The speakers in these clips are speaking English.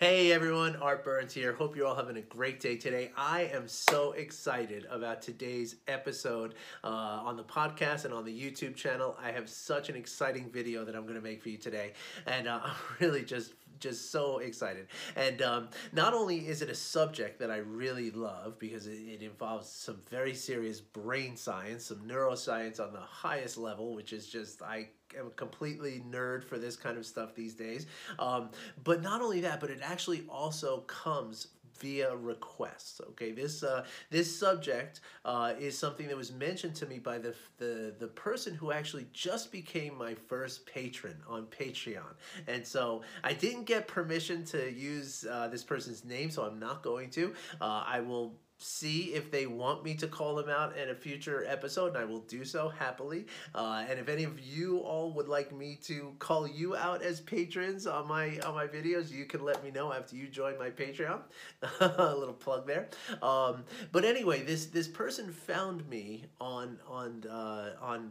Hey everyone, Art Burns here. Hope you're all having a great day today. I am so excited about today's episode uh, on the podcast and on the YouTube channel. I have such an exciting video that I'm going to make for you today, and uh, I'm really just just so excited. And um, not only is it a subject that I really love because it, it, involves some very serious brain science, some neuroscience on the highest level, which is just, I am a completely nerd for this kind of stuff these days. Um, but not only that, but it actually also comes via requests. Okay, this uh, this subject uh, is something that was mentioned to me by the, the the person who actually just became my first patron on Patreon, and so I didn't get permission to use uh, this person's name, so I'm not going to. Uh, I will see if they want me to call them out in a future episode, and I will do so happily. Uh, and if any of you all would like me to call you out as patrons on my on my videos, you can let me know after you join my Patreon. a little plug there. Um, but anyway, this this person found me on on uh, on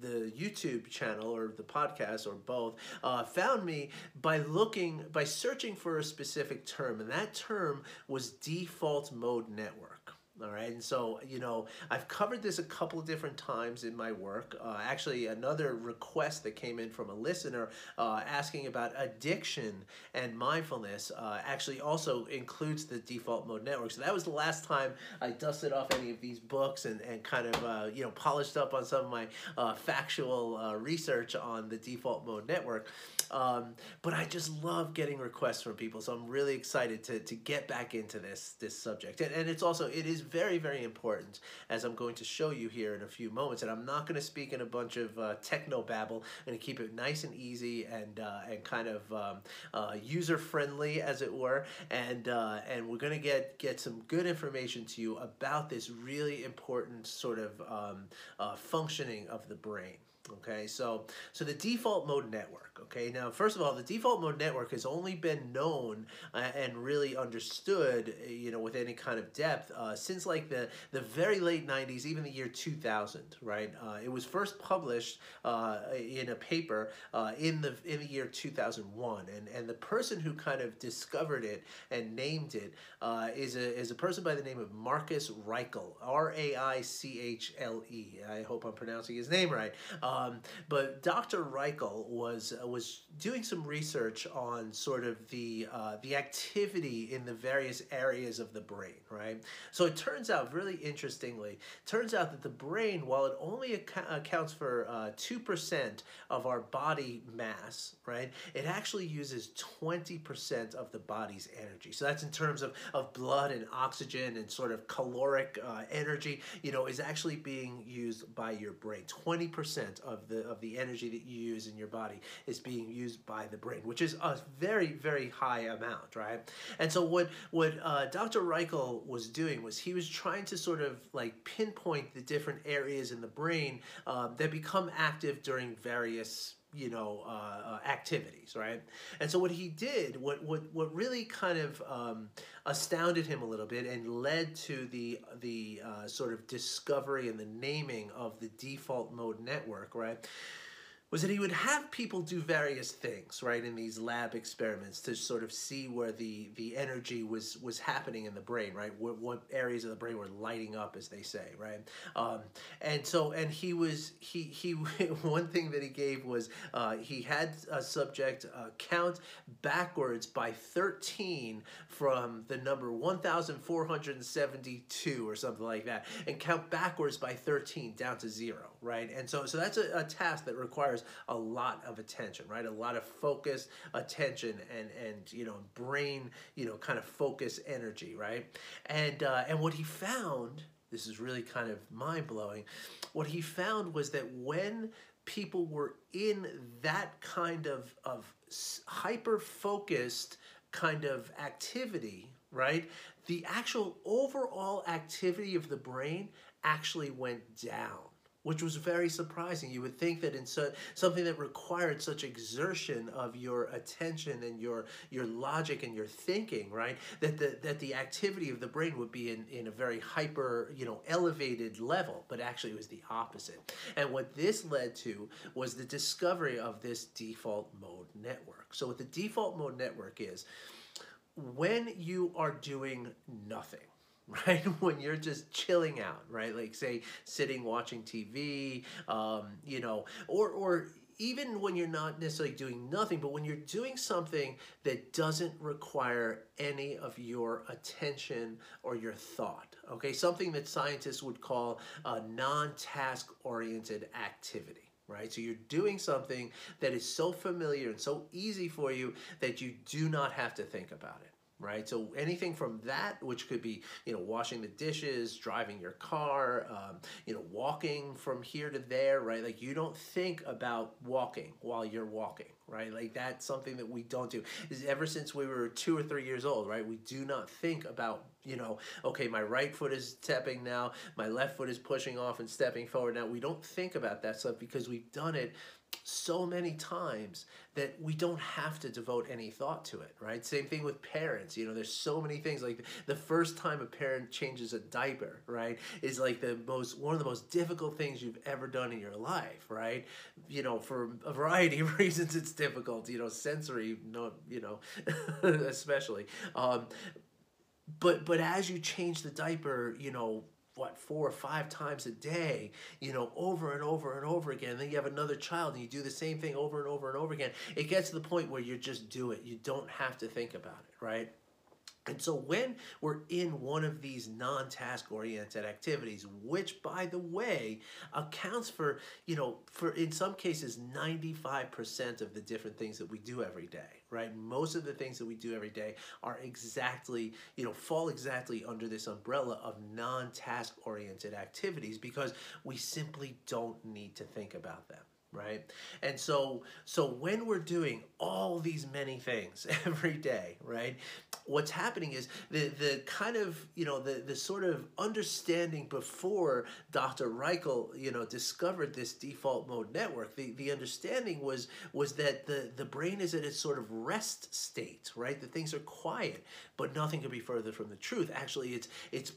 the YouTube channel or the podcast or both uh, found me by looking by searching for a specific term, and that term was default mode network. All right, and so you know I've covered this a couple of different times in my work. Uh, actually, another request that came in from a listener uh, asking about addiction and mindfulness uh, actually also includes the default mode network. So that was the last time I dusted off any of these books and, and kind of uh, you know polished up on some of my uh, factual uh, research on the default mode network. Um, but I just love getting requests from people, so I'm really excited to, to get back into this this subject. And, and it's also it is very, very important, as I'm going to show you here in a few moments. And I'm not going to speak in a bunch of uh, techno babble. I'm going to keep it nice and easy and uh, and kind of um, uh, user friendly, as it were. And uh, and we're going to get get some good information to you about this really important sort of um, uh, functioning of the brain. Okay, so so the default mode network. Okay, now first of all, the default mode network has only been known uh, and really understood, you know, with any kind of depth uh, since like the the very late '90s, even the year 2000. Right, uh, it was first published uh, in a paper uh, in the in the year 2001, and and the person who kind of discovered it and named it uh, is a is a person by the name of Marcus Raichle, R A I C H L E. I hope I'm pronouncing his name right. Um, but Dr. Raichle was uh, was doing some research on sort of the uh, the activity in the various areas of the brain, right? So it turns out, really interestingly, turns out that the brain, while it only ac accounts for uh, two uh, percent of our body mass, right, it actually uses twenty percent of the body's energy. So that's in terms of of blood and oxygen and sort of caloric uh, energy. You know, is actually being used by your brain. Twenty percent of the of the energy that you use in your body is being used by the brain, which is a very very high amount, right? And so what what uh, Dr. Raichle was doing was he was trying to sort of like pinpoint the different areas in the brain uh, that become active during various you know uh, uh, activities right and so what he did what what what really kind of um, astounded him a little bit and led to the the uh, sort of discovery and the naming of the default mode network right was that he would have people do various things, right, in these lab experiments to sort of see where the, the energy was, was happening in the brain, right, what, what areas of the brain were lighting up, as they say, right, um, and so, and he was, he, he, one thing that he gave was uh, he had a subject uh, count backwards by 13 from the number 1,472 or something like that, and count backwards by 13 down to zero, right, and so, so that's a, a task that requires a lot of attention, right? A lot of focus, attention, and and you know brain, you know, kind of focus energy, right? And uh, and what he found, this is really kind of mind blowing. What he found was that when people were in that kind of of hyper focused kind of activity, right? The actual overall activity of the brain actually went down which was very surprising. You would think that in so, something that required such exertion of your attention and your your logic and your thinking, right? That the that the activity of the brain would be in, in a very hyper, you know, elevated level, but actually it was the opposite. And what this led to was the discovery of this default mode network. So what the default mode network is, when you are doing nothing, right? When you're just chilling out, right? Like say sitting watching TV, um, you know, or or even when you're not necessarily doing nothing, but when you're doing something that doesn't require any of your attention or your thought, okay? Something that scientists would call a non-task oriented activity right? So you're doing something that is so familiar and so easy for you that you do not have to think about it right? So anything from that, which could be, you know, washing the dishes, driving your car, um, you know, walking from here to there, right? Like you don't think about walking while you're walking, right? Like that's something that we don't do. Is ever since we were two or three years old, right? We do not think about, you know, okay, my right foot is stepping now, my left foot is pushing off and stepping forward now. We don't think about that stuff because we've done it so many times that we don't have to devote any thought to it, right? Same thing with parents. You know, there's so many things like the first time a parent changes a diaper, right, is like the most one of the most difficult things you've ever done in your life, right? You know, for a variety of reasons it's difficult, you know, sensory, no, you know, especially. Um, but but as you change the diaper, you know, what four or five times a day you know over and over and over again. And then you have another child and you do the same thing over and over and over again. It gets to the point where you just do it. You don't have to think about it right and so when we're in one of these non-task oriented activities, which by the way accounts for, you know, for in some cases 95% of the different things that we do every day, right? Most of the things that we do every day are exactly, you know, fall exactly under this umbrella of non-task oriented activities because we simply don't need to think about them right? And so so when we're doing all these many things every day right what's happening is the the kind of you know the the sort of understanding before dr Raichle you know discovered this default mode network the the understanding was was that the the brain is at its sort of rest state right? The things are quiet but nothing could be further from the truth. Actually it's it's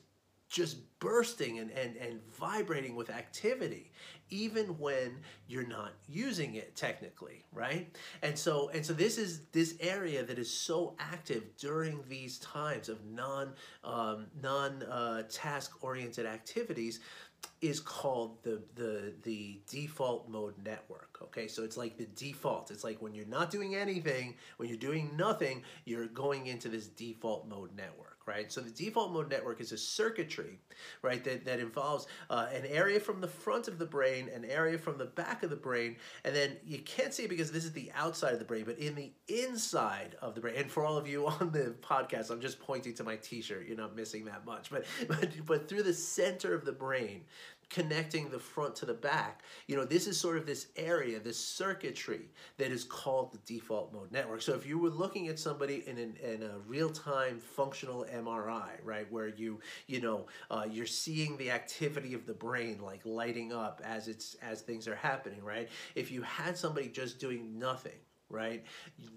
just bursting and, and, and vibrating with activity even when you're not using it technically right? And so and so this is this area that is so active during these times of non um, non uh, task oriented activities is called the the the default mode network okay? So it's like the default. It's like when you're not doing anything when you're doing nothing you're going into this default mode network right? So the default mode network is a circuitry, right, that, that involves uh, an area from the front of the brain, an area from the back of the brain, and then you can't see it because this is the outside of the brain, but in the inside of the brain, and for all of you on the podcast, I'm just pointing to my t-shirt, you're not missing that much, but, but, but through the center of the brain, connecting the front to the back. You know, this is sort of this area, this circuitry that is called the default mode network. So if you were looking at somebody in, an, in a real-time functional MRI, right, where you, you know, uh, you're seeing the activity of the brain like lighting up as it's as things are happening, right? If you had somebody just doing nothing, right?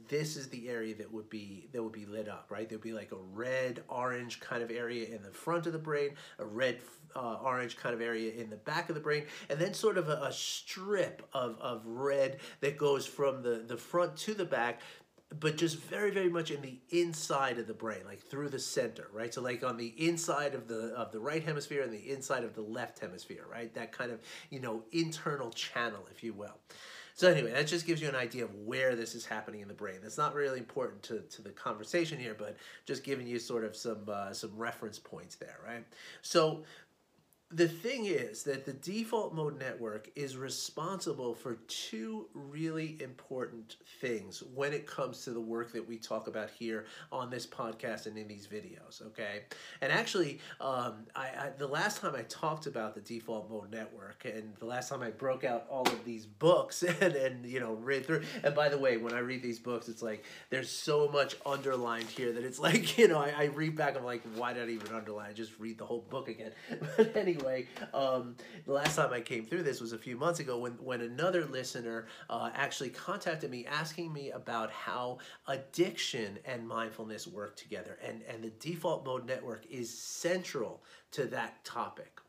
This is the area that would be that would be lit up right? There'd be like a red orange kind of area in the front of the brain a red uh, orange kind of area in the back of the brain and then sort of a, a strip of, of red that goes from the the front to the back but just very very much in the inside of the brain like through the center right? So like on the inside of the of the right hemisphere and the inside of the left hemisphere right? That kind of you know internal channel if you will so anyway, that just gives you an idea of where this is happening in the brain. That's not really important to, to the conversation here, but just giving you sort of some uh, some reference points there, right? So the thing is that the default mode network is responsible for two really important things when it comes to the work that we talk about here on this podcast and in these videos okay? And actually um, I, I, the last time i talked about the default mode network and the last time i broke out all of these books and, and you know read through and by the way when i read these books it's like there's so much underlined here that it's like you know i, I read back i'm like why did i even underline? I just read the whole book again. But anyway anyway, um, the last time I came through this was a few months ago when, when another listener uh, actually contacted me asking me about how addiction and mindfulness work together. And, and the default mode network is central to that topic.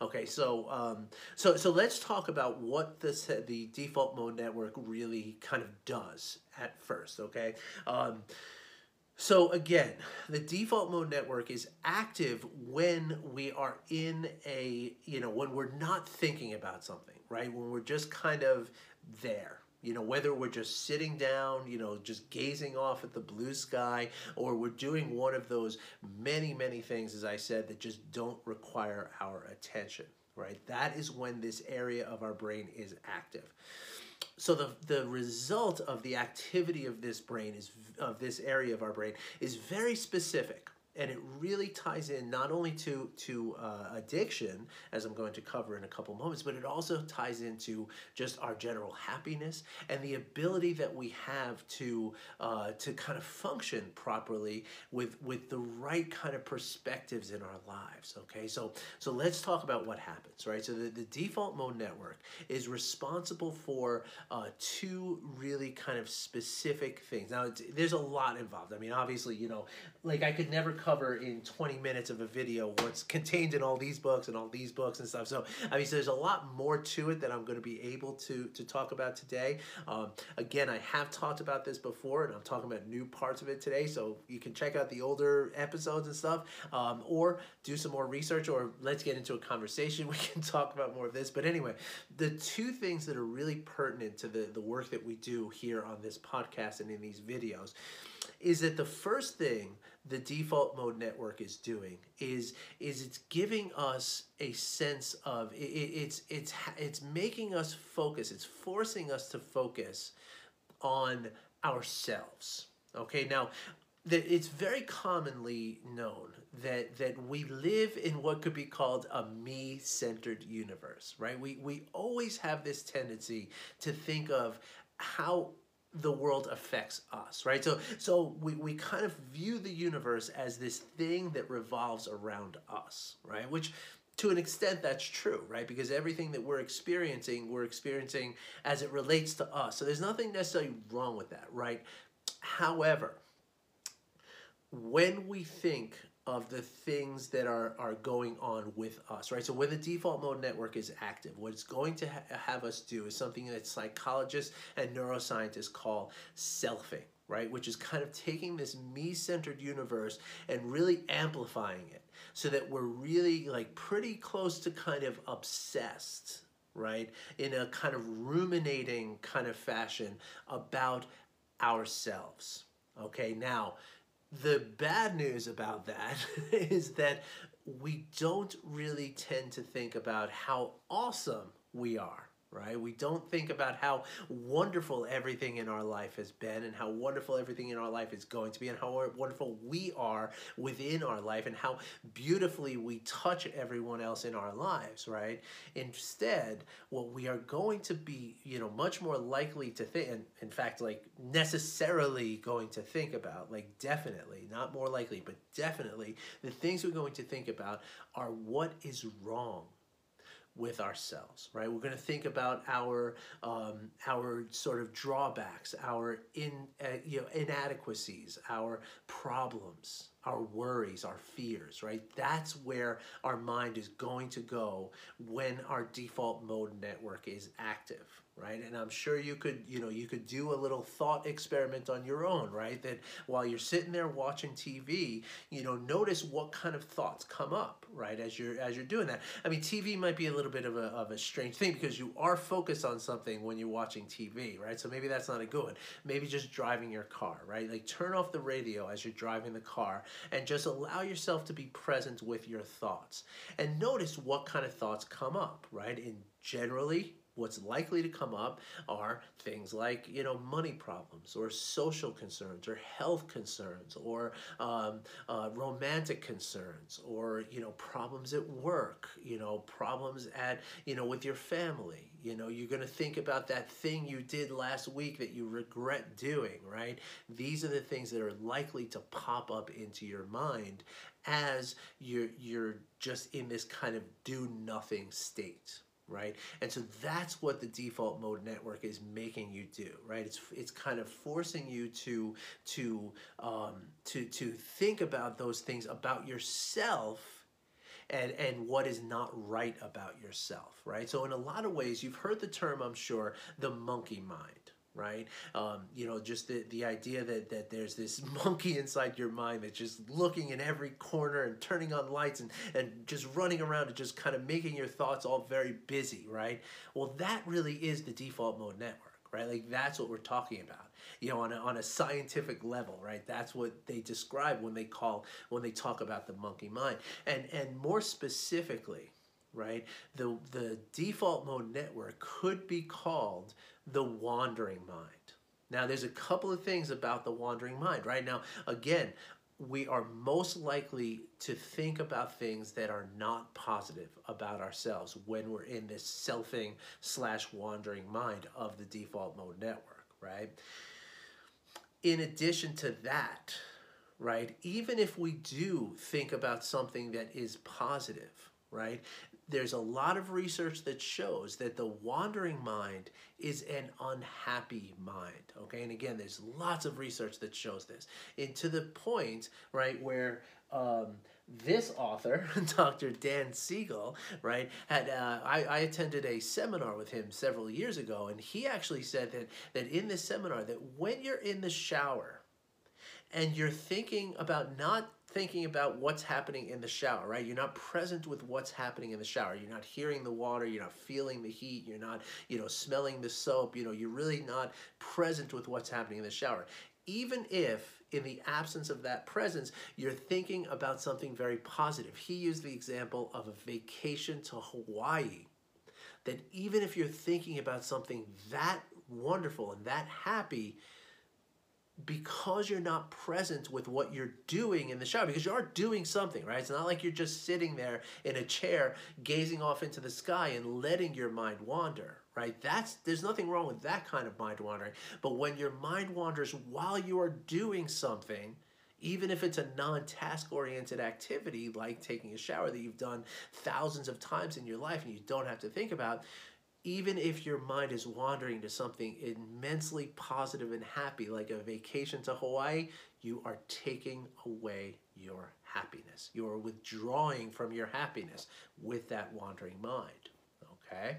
Okay, so um, so so let's talk about what this the default mode network really kind of does at first. Okay. Um, So again, the default mode network is active when we are in a, you know, when we're not thinking about something, right? When we're just kind of there. You know, whether we're just sitting down, you know, just gazing off at the blue sky, or we're doing one of those many, many things, as I said, that just don't require our attention, right? That is when this area of our brain is active so the the result of the activity of this brain is of this area of our brain is very specific and it really ties in not only to to uh, addiction as i'm going to cover in a couple moments but it also ties into just our general happiness and the ability that we have to uh, to kind of function properly with with the right kind of perspectives in our lives okay? So so let's talk about what happens right? So the, the default mode network is responsible for uh, two really kind of specific things. Now there's a lot involved. I mean obviously you know like i could never cover in 20 minutes of a video what's contained in all these books and all these books and stuff. So, I mean, so there's a lot more to it that I'm going to be able to, to talk about today. Um, again, I have talked about this before and I'm talking about new parts of it today. So you can check out the older episodes and stuff um, or do some more research or let's get into a conversation. We can talk about more of this. But anyway, the two things that are really pertinent to the, the work that we do here on this podcast and in these videos is that the first thing the default mode network is doing is is it's giving us a sense of it, it's it's it's making us focus it's forcing us to focus on ourselves. Okay now it's very commonly known that that we live in what could be called a me-centered universe right? We we always have this tendency to think of how the world affects us, right? So so we, we kind of view the universe as this thing that revolves around us, right? Which to an extent that's true, right? Because everything that we're experiencing, we're experiencing as it relates to us. So there's nothing necessarily wrong with that, right? However, when we think of the things that are, are going on with us, right? So when the default mode network is active, what it's going to ha have us do is something that psychologists and neuroscientists call selfing, right? Which is kind of taking this me-centered universe and really amplifying it so that we're really like pretty close to kind of obsessed, right? In a kind of ruminating kind of fashion about ourselves. Okay, now the bad news about that is that we don't really tend to think about how awesome we are right? We don't think about how wonderful everything in our life has been and how wonderful everything in our life is going to be and how wonderful we are within our life and how beautifully we touch everyone else in our lives, right? Instead, what we are going to be, you know, much more likely to think, and in fact, like necessarily going to think about, like definitely, not more likely, but definitely, the things we're going to think about are what is wrong with ourselves, right? We're going to think about our um, our sort of drawbacks, our in uh, you know inadequacies, our problems, our worries, our fears, right? That's where our mind is going to go when our default mode network is active, right? And I'm sure you could, you know, you could do a little thought experiment on your own, right? That while you're sitting there watching TV, you know, notice what kind of thoughts come up, right? As you're as you're doing that. I mean, TV might be a little bit of a of a strange thing because you are focused on something when you're watching TV, right? So maybe that's not a good one. Maybe just driving your car, right? Like turn off the radio as you're driving the car and just allow yourself to be present with your thoughts. And notice what kind of thoughts come up, right? And generally what's likely to come up are things like you know money problems or social concerns or health concerns or um, uh, romantic concerns or you know problems at work you know problems at you know with your family. You know you're going to think about that thing you did last week that you regret doing right? These are the things that are likely to pop up into your mind as you're you're just in this kind of do nothing state right? And so that's what the default mode network is making you do, right? It's it's kind of forcing you to to um, to to think about those things about yourself and and what is not right about yourself, right? So in a lot of ways, you've heard the term, I'm sure, the monkey mind right? Um, you know, just the, the idea that, that there's this monkey inside your mind that's just looking in every corner and turning on lights and, and just running around and just kind of making your thoughts all very busy, right? Well, that really is the default mode network, right? Like that's what we're talking about you know on a, on a scientific level right that's what they describe when they call when they talk about the monkey mind and and more specifically right the the default mode network could be called the wandering mind. Now, there's a couple of things about the wandering mind. Right now, again, we are most likely to think about things that are not positive about ourselves when we're in this selfing slash wandering mind of the default mode network, right? In addition to that, right, even if we do think about something that is positive, right, there's a lot of research that shows that the wandering mind is an unhappy mind okay and again there's lots of research that shows this and to the point right where um, this author, Dr. Dan Siegel, right, had uh, I, I attended a seminar with him several years ago, and he actually said that that in this seminar that when you're in the shower and you're thinking about not thinking about what's happening in the shower, right? You're not present with what's happening in the shower. You're not hearing the water, you're not feeling the heat, you're not, you know, smelling the soap, you know, you're really not present with what's happening in the shower. Even if in the absence of that presence, you're thinking about something very positive. He used the example of a vacation to Hawaii. That even if you're thinking about something that wonderful and that happy, because you're not present with what you're doing in the shower because you are doing something right? It's not like you're just sitting there in a chair gazing off into the sky and letting your mind wander right? That's there's nothing wrong with that kind of mind wandering. But when your mind wanders while you are doing something even if it's a non-task oriented activity like taking a shower that you've done thousands of times in your life and you don't have to think about even if your mind is wandering to something immensely positive and happy, like a vacation to Hawaii, you are taking away your happiness. You are withdrawing from your happiness with that wandering mind. Okay?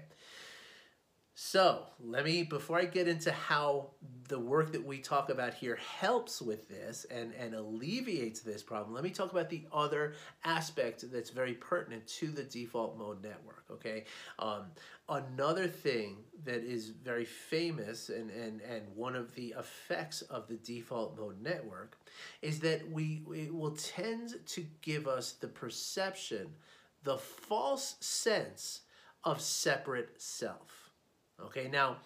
So, let me, before I get into how the work that we talk about here helps with this and, and alleviates this problem, let me talk about the other aspect that's very pertinent to the default mode network, okay? Um, another thing that is very famous and, and, and one of the effects of the default mode network is that we, it will tend to give us the perception, the false sense of separate self Okay, now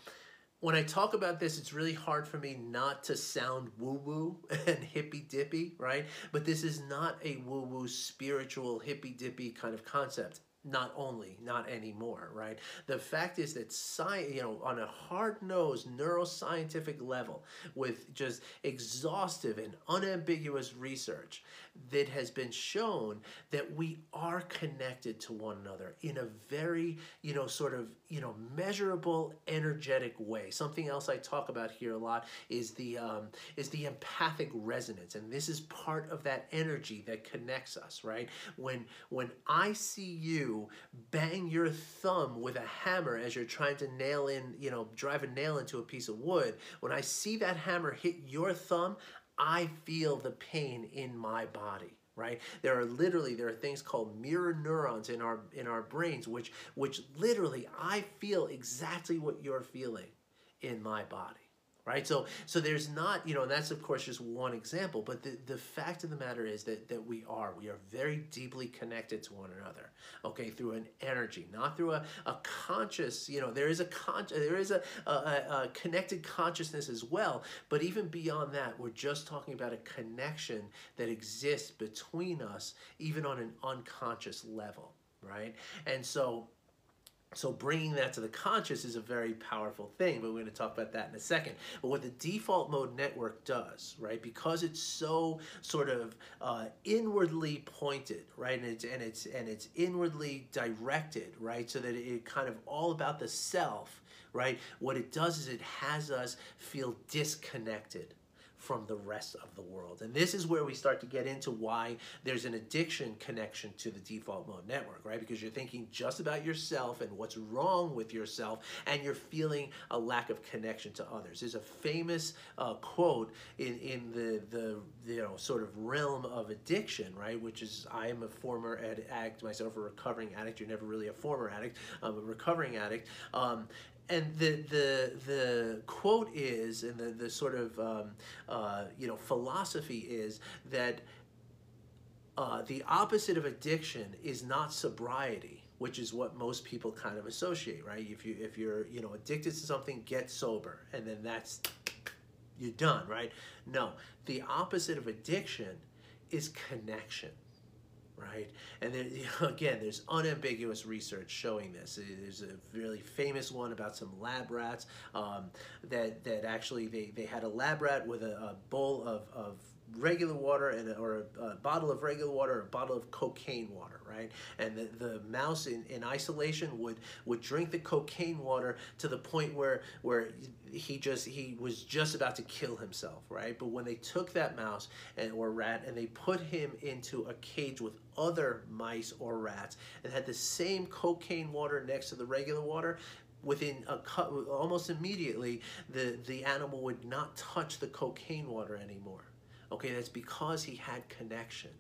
when I talk about this, it's really hard for me not to sound woo woo and hippy dippy, right? But this is not a woo woo spiritual hippy dippy kind of concept not only, not anymore, right? The fact is that science, you know, on a hard-nosed neuroscientific level, with just exhaustive and unambiguous research, that has been shown that we are connected to one another in a very, you know, sort of, you know, measurable, energetic way. Something else I talk about here a lot is the um, is the empathic resonance, and this is part of that energy that connects us, right? When when I see you bang your thumb with a hammer as you're trying to nail in, you know, drive a nail into a piece of wood, when I see that hammer hit your thumb, I feel the pain in my body right? There are literally there are things called mirror neurons in our in our brains which which literally i feel exactly what you're feeling in my body right? So so there's not you know and that's of course just one example but the, the fact of the matter is that that we are we are very deeply connected to one another okay through an energy not through a, a conscious you know there is a con there is a, a, a connected consciousness as well but even beyond that we're just talking about a connection that exists between us even on an unconscious level right? And so so bringing that to the conscious is a very powerful thing, but we're going to talk about that in a second. But what the default mode network does, right, because it's so sort of uh, inwardly pointed, right, and it's and it's and it's inwardly directed, right, so that it kind of all about the self, right. What it does is it has us feel disconnected from the rest of the world. And this is where we start to get into why there's an addiction connection to the default mode network, right? Because you're thinking just about yourself and what's wrong with yourself, and you're feeling a lack of connection to others. There's a famous uh, quote in, in the, the you know sort of realm of addiction, right? Which is I am a former addict myself, a recovering addict. You're never really a former addict. I'm a recovering addict. Um, and the the the quote is, and the the sort of um, uh, you know philosophy is that uh, the opposite of addiction is not sobriety which is what most people kind of associate right? If you if you're you know addicted to something get sober and then that's you're done right? No the opposite of addiction is connection right? And then you know, again, there's unambiguous research showing this. There's a really famous one about some lab rats um, that that actually they, they had a lab rat with a, a bowl of, of regular water and or a, a, bottle of regular water or a bottle of cocaine water right? And the, the mouse in, in isolation would would drink the cocaine water to the point where where he just he was just about to kill himself right? But when they took that mouse and or rat and they put him into a cage with other mice or rats and had the same cocaine water next to the regular water within a almost immediately the the animal would not touch the cocaine water anymore Okay, that's because he had connection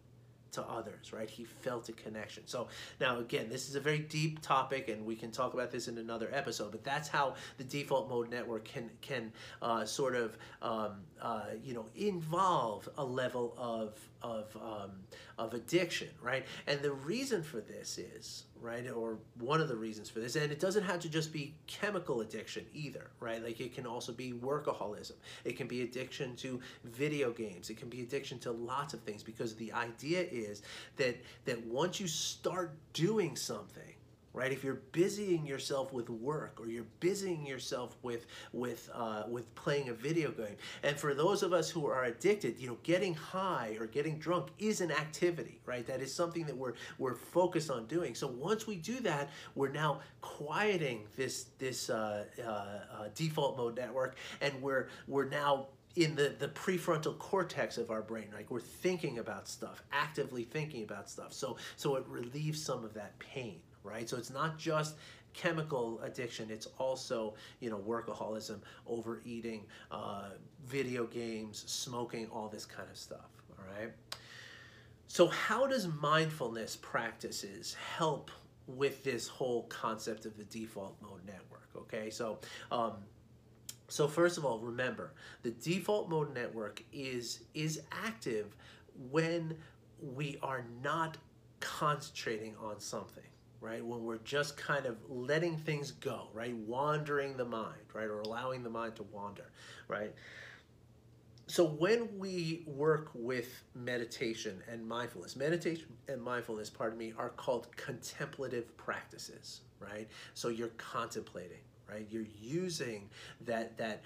to others, right? He felt a connection. So now again, this is a very deep topic, and we can talk about this in another episode. But that's how the default mode network can can uh, sort of um, uh, you know involve a level of of um, of addiction, right? And the reason for this is right? Or one of the reasons for this. And it doesn't have to just be chemical addiction either, right? Like it can also be workaholism. It can be addiction to video games. It can be addiction to lots of things because the idea is that that once you start doing something, right? If you're busying yourself with work or you're busying yourself with with uh, with playing a video game, and for those of us who are addicted, you know, getting high or getting drunk is an activity, right? That is something that we're we're focused on doing. So once we do that, we're now quieting this this uh, uh, uh default mode network, and we're we're now in the, the prefrontal cortex of our brain like we're thinking about stuff actively thinking about stuff so so it relieves some of that pain right? So it's not just chemical addiction it's also you know workaholism overeating uh, video games smoking all this kind of stuff all right so how does mindfulness practices help with this whole concept of the default mode network okay so um, so first of all remember the default mode network is is active when we are not concentrating on something right? When we're just kind of letting things go, right? Wandering the mind, right? Or allowing the mind to wander, right? So when we work with meditation and mindfulness, meditation and mindfulness, pardon me, are called contemplative practices, right? So you're contemplating, right? You're using that that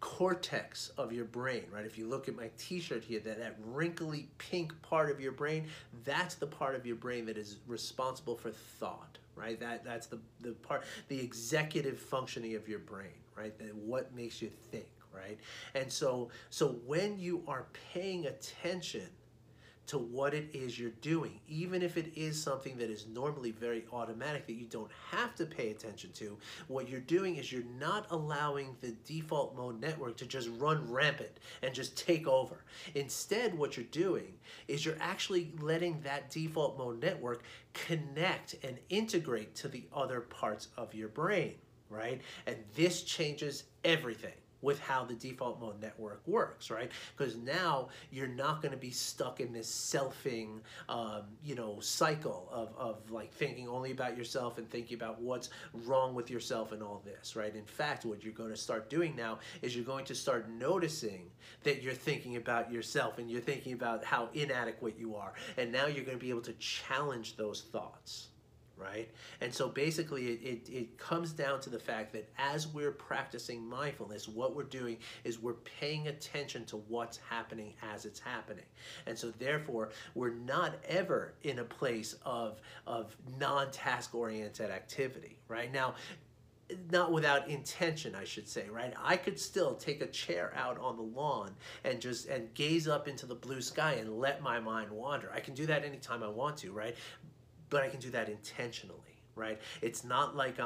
cortex of your brain, right? If you look at my t-shirt here, that, that wrinkly pink part of your brain, that's the part of your brain that is responsible for thought, right? That that's the, the part, the executive functioning of your brain, right? That what makes you think, right? And so so when you are paying attention to what it is you're doing, even if it is something that is normally very automatic that you don't have to pay attention to. What you're doing is you're not allowing the default mode network to just run rampant and just take over. Instead, what you're doing is you're actually letting that default mode network connect and integrate to the other parts of your brain, right? And this changes everything with how the default mode network works, right? Because now you're not going to be stuck in this selfing, um, you know, cycle of, of like thinking only about yourself and thinking about what's wrong with yourself and all this, right? In fact, what you're going to start doing now is you're going to start noticing that you're thinking about yourself and you're thinking about how inadequate you are. And now you're going to be able to challenge those thoughts right? And so basically, it, it, it, comes down to the fact that as we're practicing mindfulness, what we're doing is we're paying attention to what's happening as it's happening. And so, therefore, we're not ever in a place of, of non task oriented activity, right? Now, not without intention i should say right i could still take a chair out on the lawn and just and gaze up into the blue sky and let my mind wander i can do that anytime i want to right but i can do that intentionally right it's not like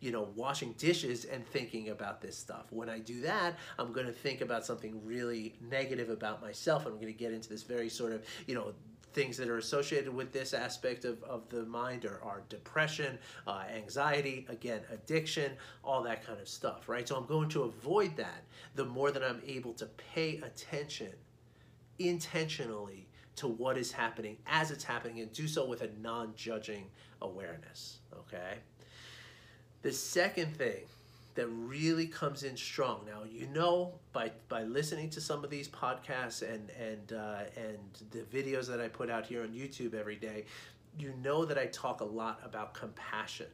you know washing dishes and thinking about this stuff when i do that i'm going to think about something really negative about myself i'm going to get into this very sort of you know things that are associated with this aspect of, of the mind are, are depression, uh, anxiety, again, addiction, all that kind of stuff, right? So I'm going to avoid that the more that I'm able to pay attention intentionally to what is happening as it's happening and do so with a non judging awareness, okay? The second thing that really comes in strong. Now you know by by listening to some of these podcasts and and uh, and the videos that I put out here on YouTube every day, you know that I talk a lot about compassion,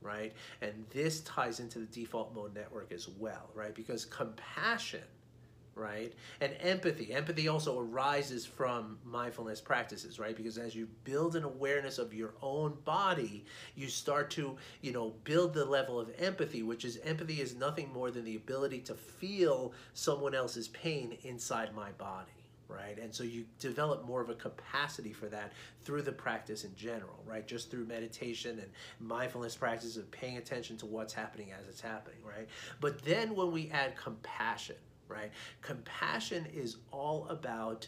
right? And this ties into the default mode network as well, right? Because compassion right? And empathy. Empathy also arises from mindfulness practices, right? Because as you build an awareness of your own body, you start to, you know, build the level of empathy, which is empathy is nothing more than the ability to feel someone else's pain inside my body. Right, and so you develop more of a capacity for that through the practice in general, right? Just through meditation and mindfulness practices of paying attention to what's happening as it's happening, right? But then when we add compassion, right? Compassion is all about,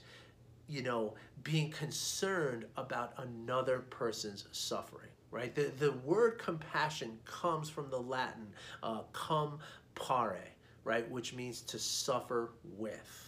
you know, being concerned about another person's suffering, right? The, the word compassion comes from the Latin uh, cum pare, right? Which means to suffer with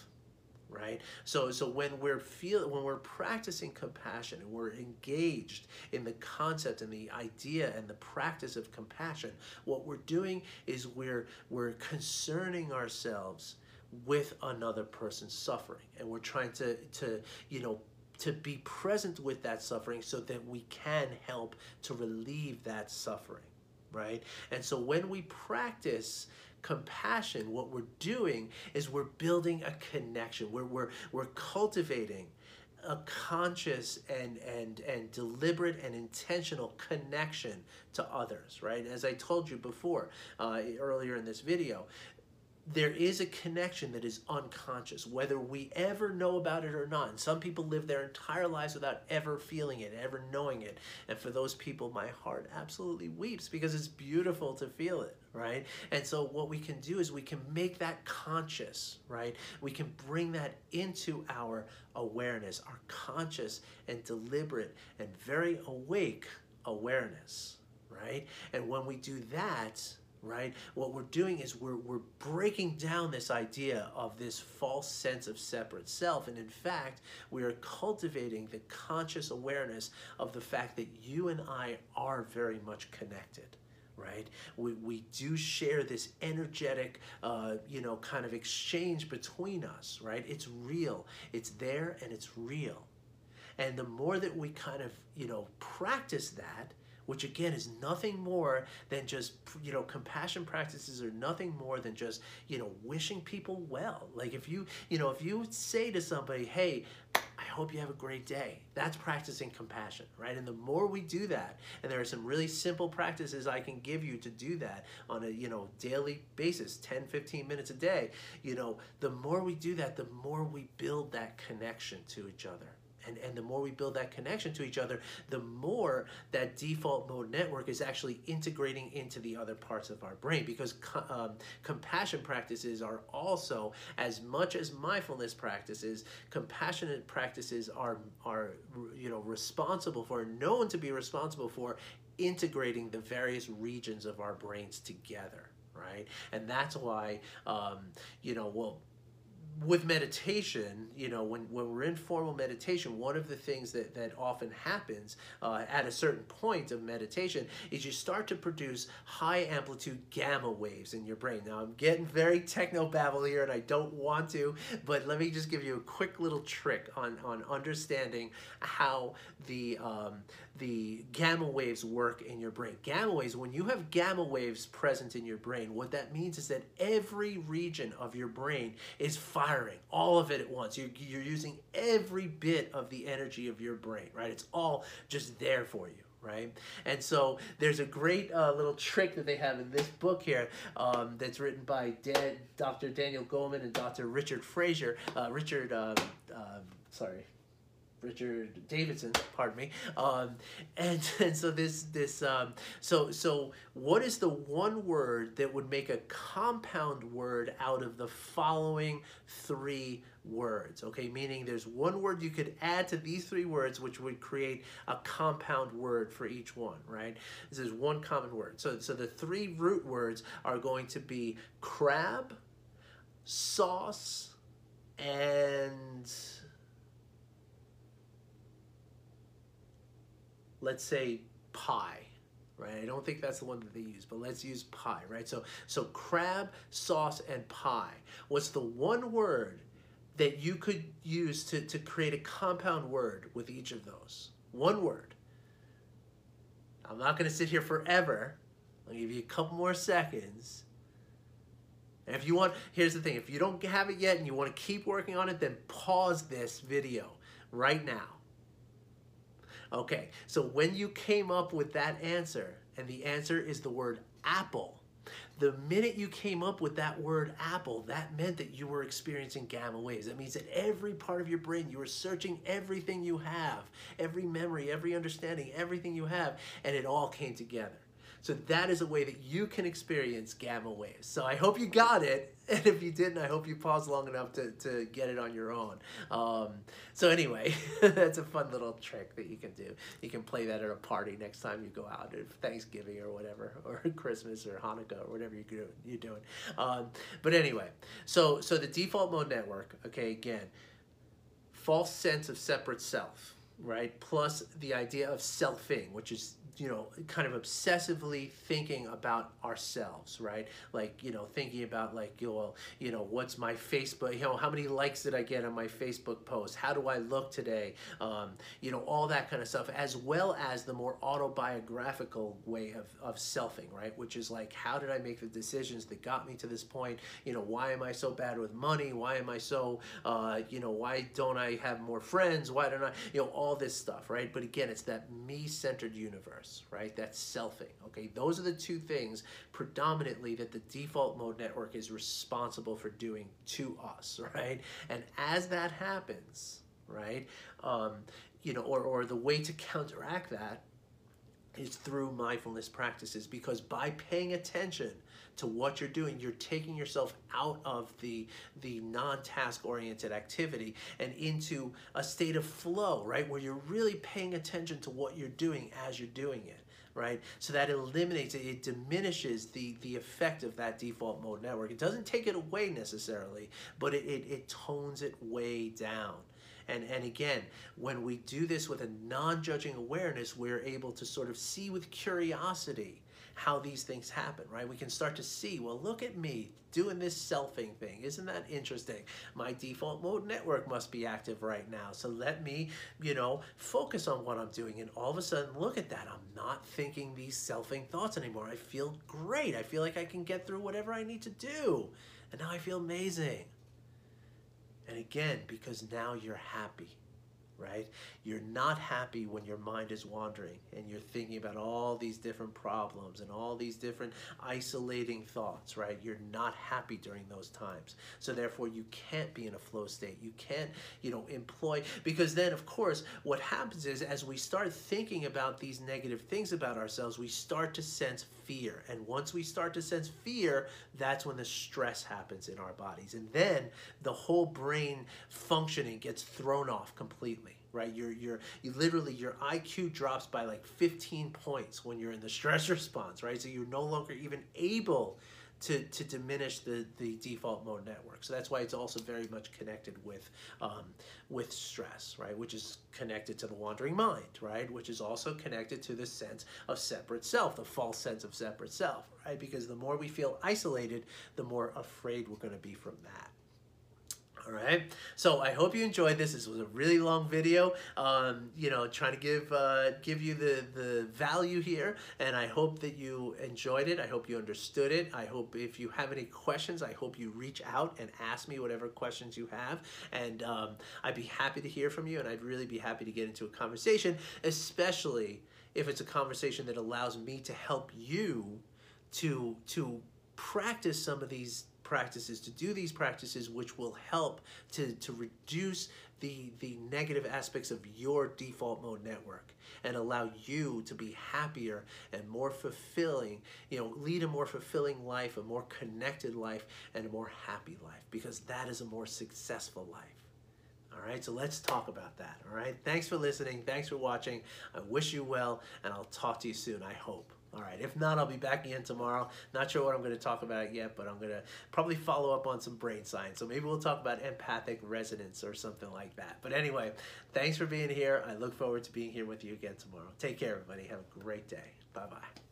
right so so when we're feel when we're practicing compassion and we're engaged in the concept and the idea and the practice of compassion what we're doing is we're we're concerning ourselves with another person's suffering. And we're trying to to you know to be present with that suffering so that we can help to relieve that suffering right? And so when we practice compassion what we're doing is we're building a connection. We're we're, we're cultivating a conscious and and and deliberate and intentional connection to others right? As i told you before uh, earlier in this video there is a connection that is unconscious, whether we ever know about it or not. And some people live their entire lives without ever feeling it, ever knowing it. And for those people, my heart absolutely weeps because it's beautiful to feel it, right? And so, what we can do is we can make that conscious, right? We can bring that into our awareness, our conscious and deliberate and very awake awareness, right? And when we do that, right? What we're doing is we're, we're breaking down this idea of this false sense of separate self. And in fact, we are cultivating the conscious awareness of the fact that you and I are very much connected. Right, we, we do share this energetic, uh, you know, kind of exchange between us. Right, it's real, it's there, and it's real. And the more that we kind of, you know, practice that, which again is nothing more than just you know compassion practices are nothing more than just you know wishing people well like if you you know if you say to somebody hey I hope you have a great day. That's practicing compassion, right? And the more we do that, and there are some really simple practices I can give you to do that on a, you know, daily basis, 10, 15 minutes a day, you know, the more we do that, the more we build that connection to each other. And, and the more we build that connection to each other, the more that default mode network is actually integrating into the other parts of our brain because um, compassion practices are also, as much as mindfulness practices, compassionate practices are, are you know, responsible for, known to be responsible for integrating the various regions of our brains together right? And that's why, um, you know, well, with meditation, you know, when, when we're in formal meditation, one of the things that, that often happens uh, at a certain point of meditation is you start to produce high amplitude gamma waves in your brain. Now, I'm getting very techno babble here and I don't want to, but let me just give you a quick little trick on, on understanding how the, um, the gamma waves work in your brain. Gamma waves, when you have gamma waves present in your brain, what that means is that every region of your brain is firing, all of it at once. You're, you're using every bit of the energy of your brain, right? It's all just there for you right? And so there's a great uh, little trick that they have in this book here um, that's written by Dan, Dr. Daniel Goleman and Dr. Richard Frazier. Uh, Richard, um, sorry, Richard Davidson, pardon me. Um, and, and so this this um, so so what is the one word that would make a compound word out of the following three words? Okay, meaning there's one word you could add to these three words, which would create a compound word for each one. Right? This is one common word. So so the three root words are going to be crab, sauce, and let's say pie right? I don't think that's the one that they use but let's use pie right? So so crab sauce and pie what's the one word that you could use to, to create a compound word with each of those. One word. I'm not to sit here forever. I'll give you a couple more seconds. And if you want here's the thing. If you don't have it yet and you want to keep working on it then pause this video right now Okay, so when you came up with that answer, and the answer is the word apple, the minute you came up with that word apple, that meant that you were experiencing gamma waves. That means that every part of your brain, you were searching everything you have, every memory, every understanding, everything you have, and it all came together. So that is a way that you can experience gamma waves. So I hope you got it. And if you didn't, I hope you paused long enough to, to get it on your own. Um, so anyway, that's a fun little trick that you can do. You can play that at a party next time you go out at Thanksgiving or whatever, or Christmas or Hanukkah or whatever you're doing. Um, but anyway, so so the default mode network, okay, again, false sense of separate self, right? Plus the idea of selfing, which is you know, kind of obsessively thinking about ourselves, right? Like, you know, thinking about like, you know, you know, what's my Facebook, you know, how many likes did I get on my Facebook post? How do I look today? Um, you know, all that kind of stuff, as well as the more autobiographical way of, of selfing, right? Which is like, how did I make the decisions that got me to this point? You know, why am I so bad with money? Why am I so, uh, you know, why don't I have more friends? Why don't I, you know, all this stuff, right? But again, it's that me-centered universe right? That's selfing, okay? Those are the two things predominantly that the default mode network is responsible for doing to us, right? And as that happens, right, um, you know, or, or the way to counteract that is through mindfulness practices because by paying attention to what you're doing. You're taking yourself out of the the non-task oriented activity and into a state of flow right? Where you're really paying attention to what you're doing as you're doing it right? So that eliminates it. It diminishes the the effect of that default mode network. It doesn't take it away necessarily but it, it, it tones it way down. And, and again, when we do this with a non judging awareness, we're able to sort of see with curiosity how these things happen, right? We can start to see, well, look at me doing this selfing thing. Isn't that interesting? My default mode network must be active right now. So let me, you know, focus on what I'm doing. And all of a sudden, look at that. I'm not thinking these selfing thoughts anymore. I feel great. I feel like I can get through whatever I need to do. And now I feel amazing. And again, because now you're happy right? You're not happy when your mind is wandering and you're thinking about all these different problems and all these different isolating thoughts, right? You're not happy during those times. So therefore you can't be in a flow state. You can't, you know, employ because then of course what happens is as we start thinking about these negative things about ourselves, we start to sense fear. And once we start to sense fear, that's when the stress happens in our bodies. And then the whole brain functioning gets thrown off completely right? Your your you literally your IQ drops by like 15 points when you're in the stress response, right? So you're no longer even able to, to diminish the, the default mode network. So that's why it's also very much connected with um, with stress, right? Which is connected to the wandering mind, right? Which is also connected to the sense of separate self, the false sense of separate self, right? Because the more we feel isolated, the more afraid we're going to be from that. All right. So I hope you enjoyed this. This was a really long video. Um, you know, trying to give uh, give you the the value here, and I hope that you enjoyed it. I hope you understood it. I hope if you have any questions, I hope you reach out and ask me whatever questions you have, and um, I'd be happy to hear from you, and I'd really be happy to get into a conversation, especially if it's a conversation that allows me to help you to to practice some of these practices, to do these practices which will help to, to reduce the, the negative aspects of your default mode network and allow you to be happier and more fulfilling, you know, lead a more fulfilling life, a more connected life, and a more happy life because that is a more successful life. All right, so let's talk about that. All right, thanks for listening. Thanks for watching. I wish you well, and I'll talk to you soon, I hope. All right, if not, I'll be back again tomorrow. Not sure what I'm going to talk about yet, but I'm going to probably follow up on some brain science. So maybe we'll talk about empathic resonance or something like that. But anyway, thanks for being here. I look forward to being here with you again tomorrow. Take care, everybody. Have a great day. Bye bye.